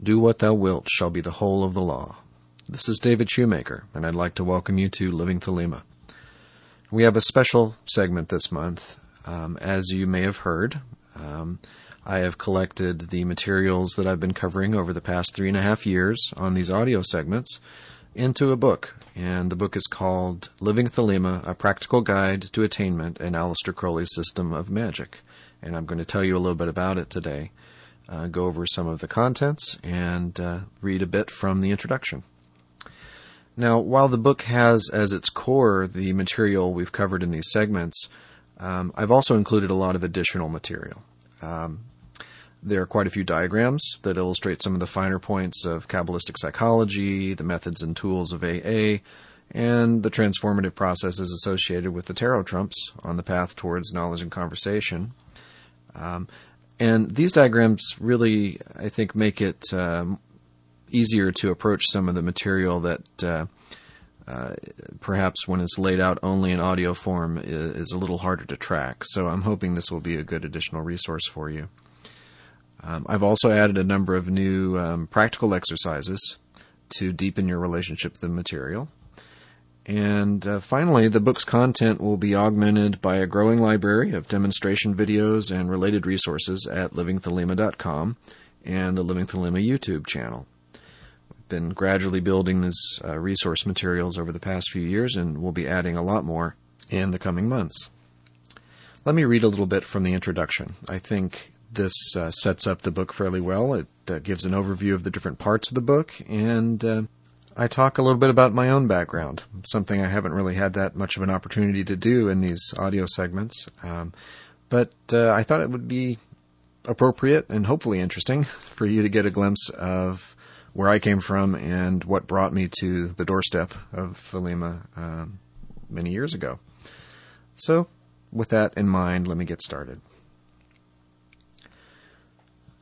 Do what thou wilt shall be the whole of the law. This is David Shoemaker, and I'd like to welcome you to Living Thelema. We have a special segment this month. Um, as you may have heard, um, I have collected the materials that I've been covering over the past three and a half years on these audio segments into a book, and the book is called Living Thelema, A Practical Guide to Attainment and Aleister Crowley's System of Magic. And I'm going to tell you a little bit about it today, uh, go over some of the contents, and uh, read a bit from the introduction. Now, while the book has as its core the material we've covered in these segments, um, I've also included a lot of additional material. Um, there are quite a few diagrams that illustrate some of the finer points of Kabbalistic psychology, the methods and tools of AA, and the transformative processes associated with the tarot trumps on the path towards knowledge and conversation. Um, and these diagrams really, I think, make it um, easier to approach some of the material that uh, uh, perhaps when it's laid out only in audio form is, is, a little harder to track. So I'm hoping this will be a good additional resource for you. Um, I've also added a number of new um, practical exercises to deepen your relationship with the material. And uh, finally, the book's content will be augmented by a growing library of demonstration videos and related resources at livingthelema.com and the Living Thelema YouTube channel. We've been gradually building these uh, resource materials over the past few years, and we'll be adding a lot more in the coming months. Let me read a little bit from the introduction. I think this uh, sets up the book fairly well. It uh, gives an overview of the different parts of the book, and uh, I talk a little bit about my own background, something I haven't really had that much of an opportunity to do in these audio segments. Um, but uh, I thought it would be appropriate and hopefully interesting for you to get a glimpse of where I came from and what brought me to the doorstep of Thelema um, many years ago. So, with that in mind, let me get started.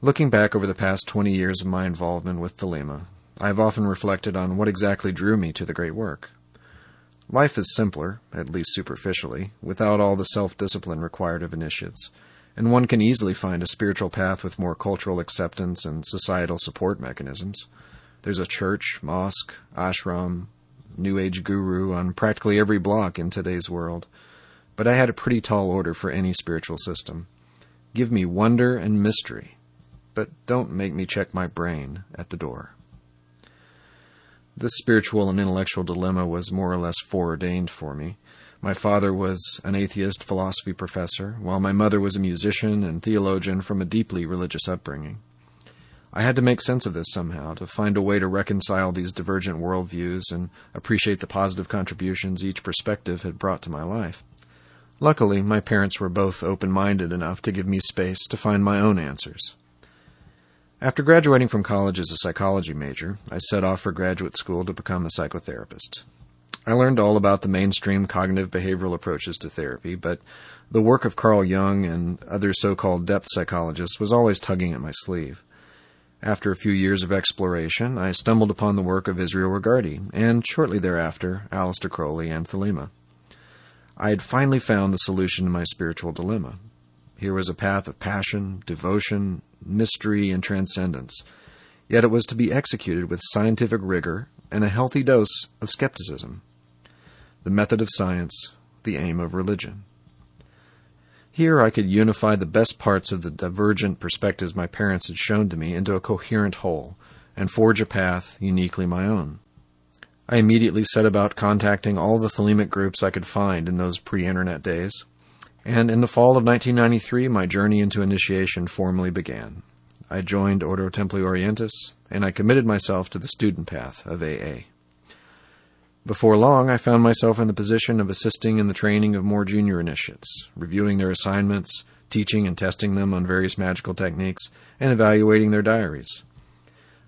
Looking back over the past 20 years of my involvement with Thelema, I have often reflected on what exactly drew me to the great work. Life is simpler, at least superficially, without all the self discipline required of initiates, and one can easily find a spiritual path with more cultural acceptance and societal support mechanisms. There's a church, mosque, ashram, New Age guru on practically every block in today's world, but I had a pretty tall order for any spiritual system. Give me wonder and mystery but don't make me check my brain at the door. This spiritual and intellectual dilemma was more or less foreordained for me. My father was an atheist philosophy professor, while my mother was a musician and theologian from a deeply religious upbringing. I had to make sense of this somehow, to find a way to reconcile these divergent worldviews and appreciate the positive contributions each perspective had brought to my life. Luckily, my parents were both open minded enough to give me space to find my own answers. After graduating from college as a psychology major, I set off for graduate school to become a psychotherapist. I learned all about the mainstream cognitive behavioral approaches to therapy, but the work of Carl Jung and other so-called depth psychologists was always tugging at my sleeve. After a few years of exploration, I stumbled upon the work of Israel Regardie, and shortly thereafter, Aleister Crowley and Thelema. I had finally found the solution to my spiritual dilemma. Here was a path of passion, devotion, mystery, and transcendence. Yet it was to be executed with scientific rigor and a healthy dose of skepticism. The method of science, the aim of religion. Here I could unify the best parts of the divergent perspectives my parents had shown to me into a coherent whole and forge a path uniquely my own. I immediately set about contacting all the Thelemic groups I could find in those pre internet days and in the fall of 1993, my journey into initiation formally began. I joined Ordo Templi Orientis, and I committed myself to the student path of AA. Before long, I found myself in the position of assisting in the training of more junior initiates, reviewing their assignments, teaching and testing them on various magical techniques, and evaluating their diaries.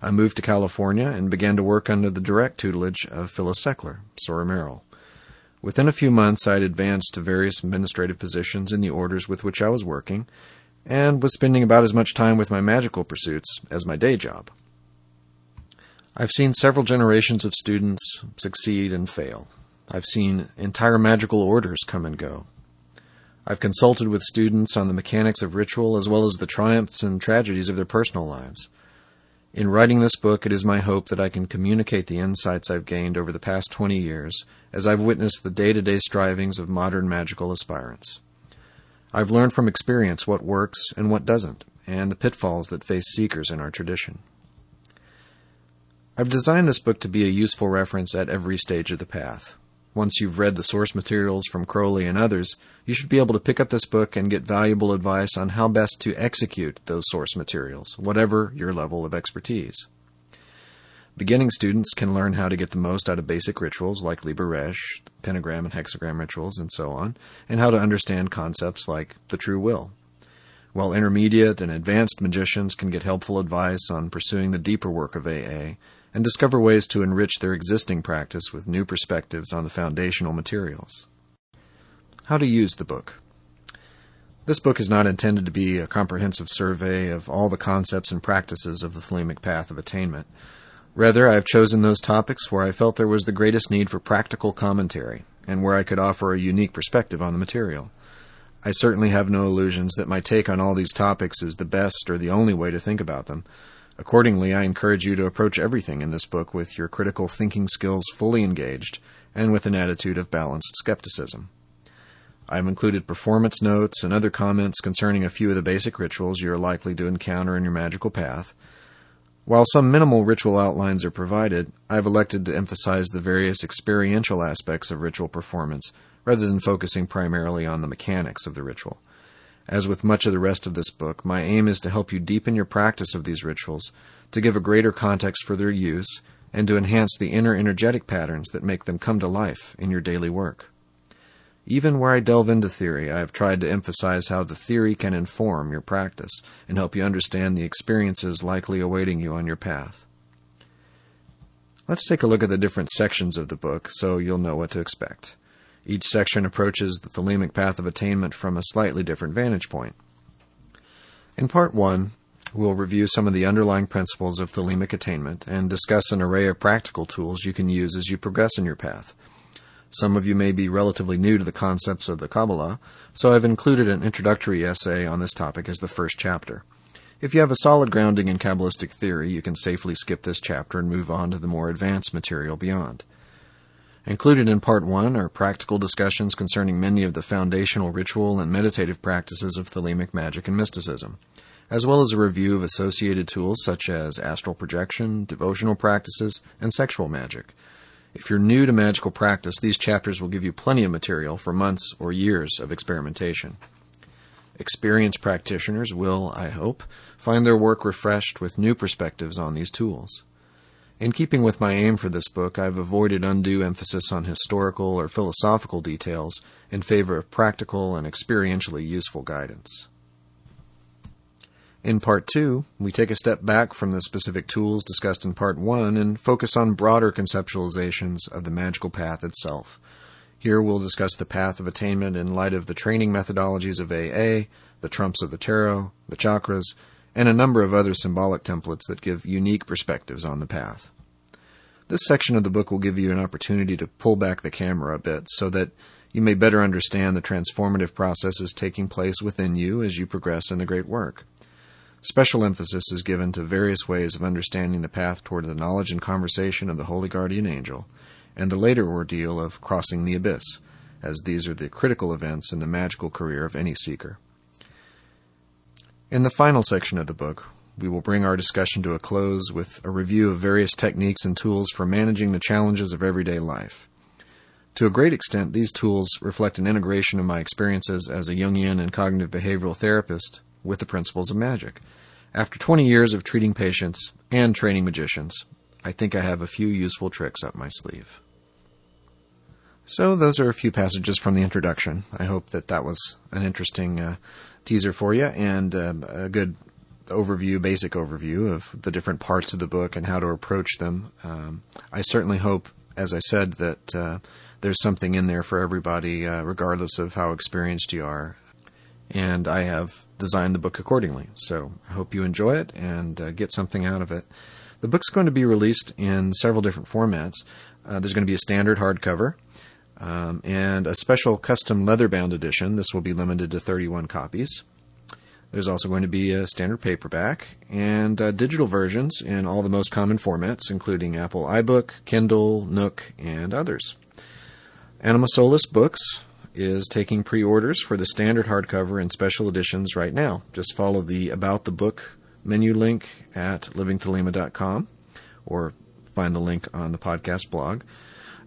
I moved to California and began to work under the direct tutelage of Phyllis Seckler, Soror Meral. Within a few months, I had advanced to various administrative positions in the orders with which I was working, and was spending about as much time with my magical pursuits as my day job. I've seen several generations of students succeed and fail. I've seen entire magical orders come and go. I've consulted with students on the mechanics of ritual as well as the triumphs and tragedies of their personal lives. In writing this book, it is my hope that I can communicate the insights I've gained over the past 20 years as I've witnessed the day to day strivings of modern magical aspirants. I've learned from experience what works and what doesn't, and the pitfalls that face seekers in our tradition. I've designed this book to be a useful reference at every stage of the path. Once you've read the source materials from Crowley and others, you should be able to pick up this book and get valuable advice on how best to execute those source materials, whatever your level of expertise. Beginning students can learn how to get the most out of basic rituals like Liber Resh, pentagram and hexagram rituals, and so on, and how to understand concepts like the true will. While intermediate and advanced magicians can get helpful advice on pursuing the deeper work of AA and discover ways to enrich their existing practice with new perspectives on the foundational materials. How to use the book. This book is not intended to be a comprehensive survey of all the concepts and practices of the Thelemic path of attainment. Rather, I have chosen those topics where I felt there was the greatest need for practical commentary, and where I could offer a unique perspective on the material. I certainly have no illusions that my take on all these topics is the best or the only way to think about them. Accordingly, I encourage you to approach everything in this book with your critical thinking skills fully engaged and with an attitude of balanced skepticism. I have included performance notes and other comments concerning a few of the basic rituals you are likely to encounter in your magical path while some minimal ritual outlines are provided, I have elected to emphasize the various experiential aspects of ritual performance rather than focusing primarily on the mechanics of the ritual. As with much of the rest of this book, my aim is to help you deepen your practice of these rituals, to give a greater context for their use, and to enhance the inner energetic patterns that make them come to life in your daily work. Even where I delve into theory, I have tried to emphasize how the theory can inform your practice and help you understand the experiences likely awaiting you on your path. Let's take a look at the different sections of the book so you'll know what to expect. Each section approaches the thelemic path of attainment from a slightly different vantage point. In part one, we'll review some of the underlying principles of thelemic attainment and discuss an array of practical tools you can use as you progress in your path. Some of you may be relatively new to the concepts of the Kabbalah, so I've included an introductory essay on this topic as the first chapter. If you have a solid grounding in Kabbalistic theory, you can safely skip this chapter and move on to the more advanced material beyond. Included in Part 1 are practical discussions concerning many of the foundational ritual and meditative practices of Thelemic magic and mysticism, as well as a review of associated tools such as astral projection, devotional practices, and sexual magic, if you're new to magical practice, these chapters will give you plenty of material for months or years of experimentation. Experienced practitioners will, I hope, find their work refreshed with new perspectives on these tools. In keeping with my aim for this book, I've avoided undue emphasis on historical or philosophical details in favor of practical and experientially useful guidance. In Part 2, we take a step back from the specific tools discussed in Part 1 and focus on broader conceptualizations of the magical path itself. Here we'll discuss the path of attainment in light of the training methodologies of AA, the trumps of the tarot, the chakras, and a number of other symbolic templates that give unique perspectives on the path. This section of the book will give you an opportunity to pull back the camera a bit so that you may better understand the transformative processes taking place within you as you progress in the great work. Special emphasis is given to various ways of understanding the path toward the knowledge and conversation of the Holy Guardian Angel, and the later ordeal of crossing the abyss, as these are the critical events in the magical career of any seeker. In the final section of the book, we will bring our discussion to a close with a review of various techniques and tools for managing the challenges of everyday life. To a great extent, these tools reflect an integration of my experiences as a Jungian and cognitive behavioral therapist with the principles of magic. After 20 years of treating patients and training magicians, I think I have a few useful tricks up my sleeve. So, those are a few passages from the introduction. I hope that that was an interesting uh, teaser for you and uh, a good overview, basic overview of the different parts of the book and how to approach them. Um, I certainly hope, as I said, that uh, there's something in there for everybody, uh, regardless of how experienced you are and I have designed the book accordingly. So I hope you enjoy it and uh, get something out of it. The book's going to be released in several different formats. Uh, there's going to be a standard hardcover um, and a special custom leather bound edition. This will be limited to 31 copies. There's also going to be a standard paperback and uh, digital versions in all the most common formats, including Apple iBook, Kindle, Nook, and others. Anima Solis Books is taking pre-orders for the standard hardcover and special editions right now. Just follow the About the Book menu link at livingthelema.com or find the link on the podcast blog.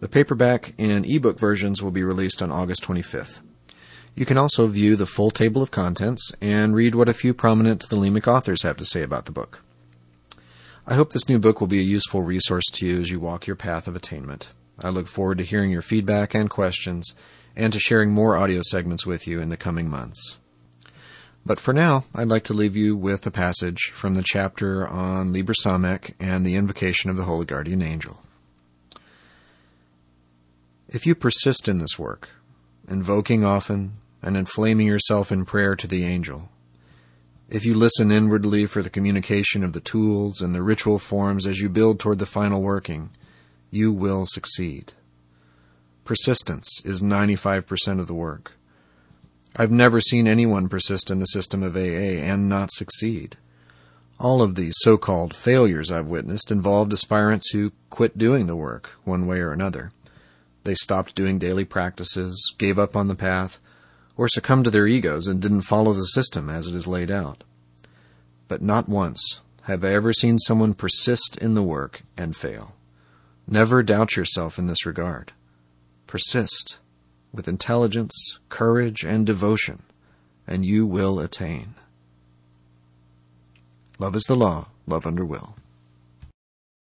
The paperback and ebook versions will be released on August 25th. You can also view the full table of contents and read what a few prominent Thelemic authors have to say about the book. I hope this new book will be a useful resource to you as you walk your path of attainment. I look forward to hearing your feedback and questions and to sharing more audio segments with you in the coming months. But for now, I'd like to leave you with a passage from the chapter on Liber Samekh and the invocation of the Holy Guardian Angel. If you persist in this work, invoking often, and inflaming yourself in prayer to the angel. If you listen inwardly for the communication of the tools and the ritual forms as you build toward the final working, you will succeed. Persistence is 95% of the work. I've never seen anyone persist in the system of AA and not succeed. All of these so called failures I've witnessed involved aspirants who quit doing the work, one way or another. They stopped doing daily practices, gave up on the path, or succumbed to their egos and didn't follow the system as it is laid out. But not once have I ever seen someone persist in the work and fail. Never doubt yourself in this regard. Persist with intelligence, courage, and devotion, and you will attain. Love is the law, love under will.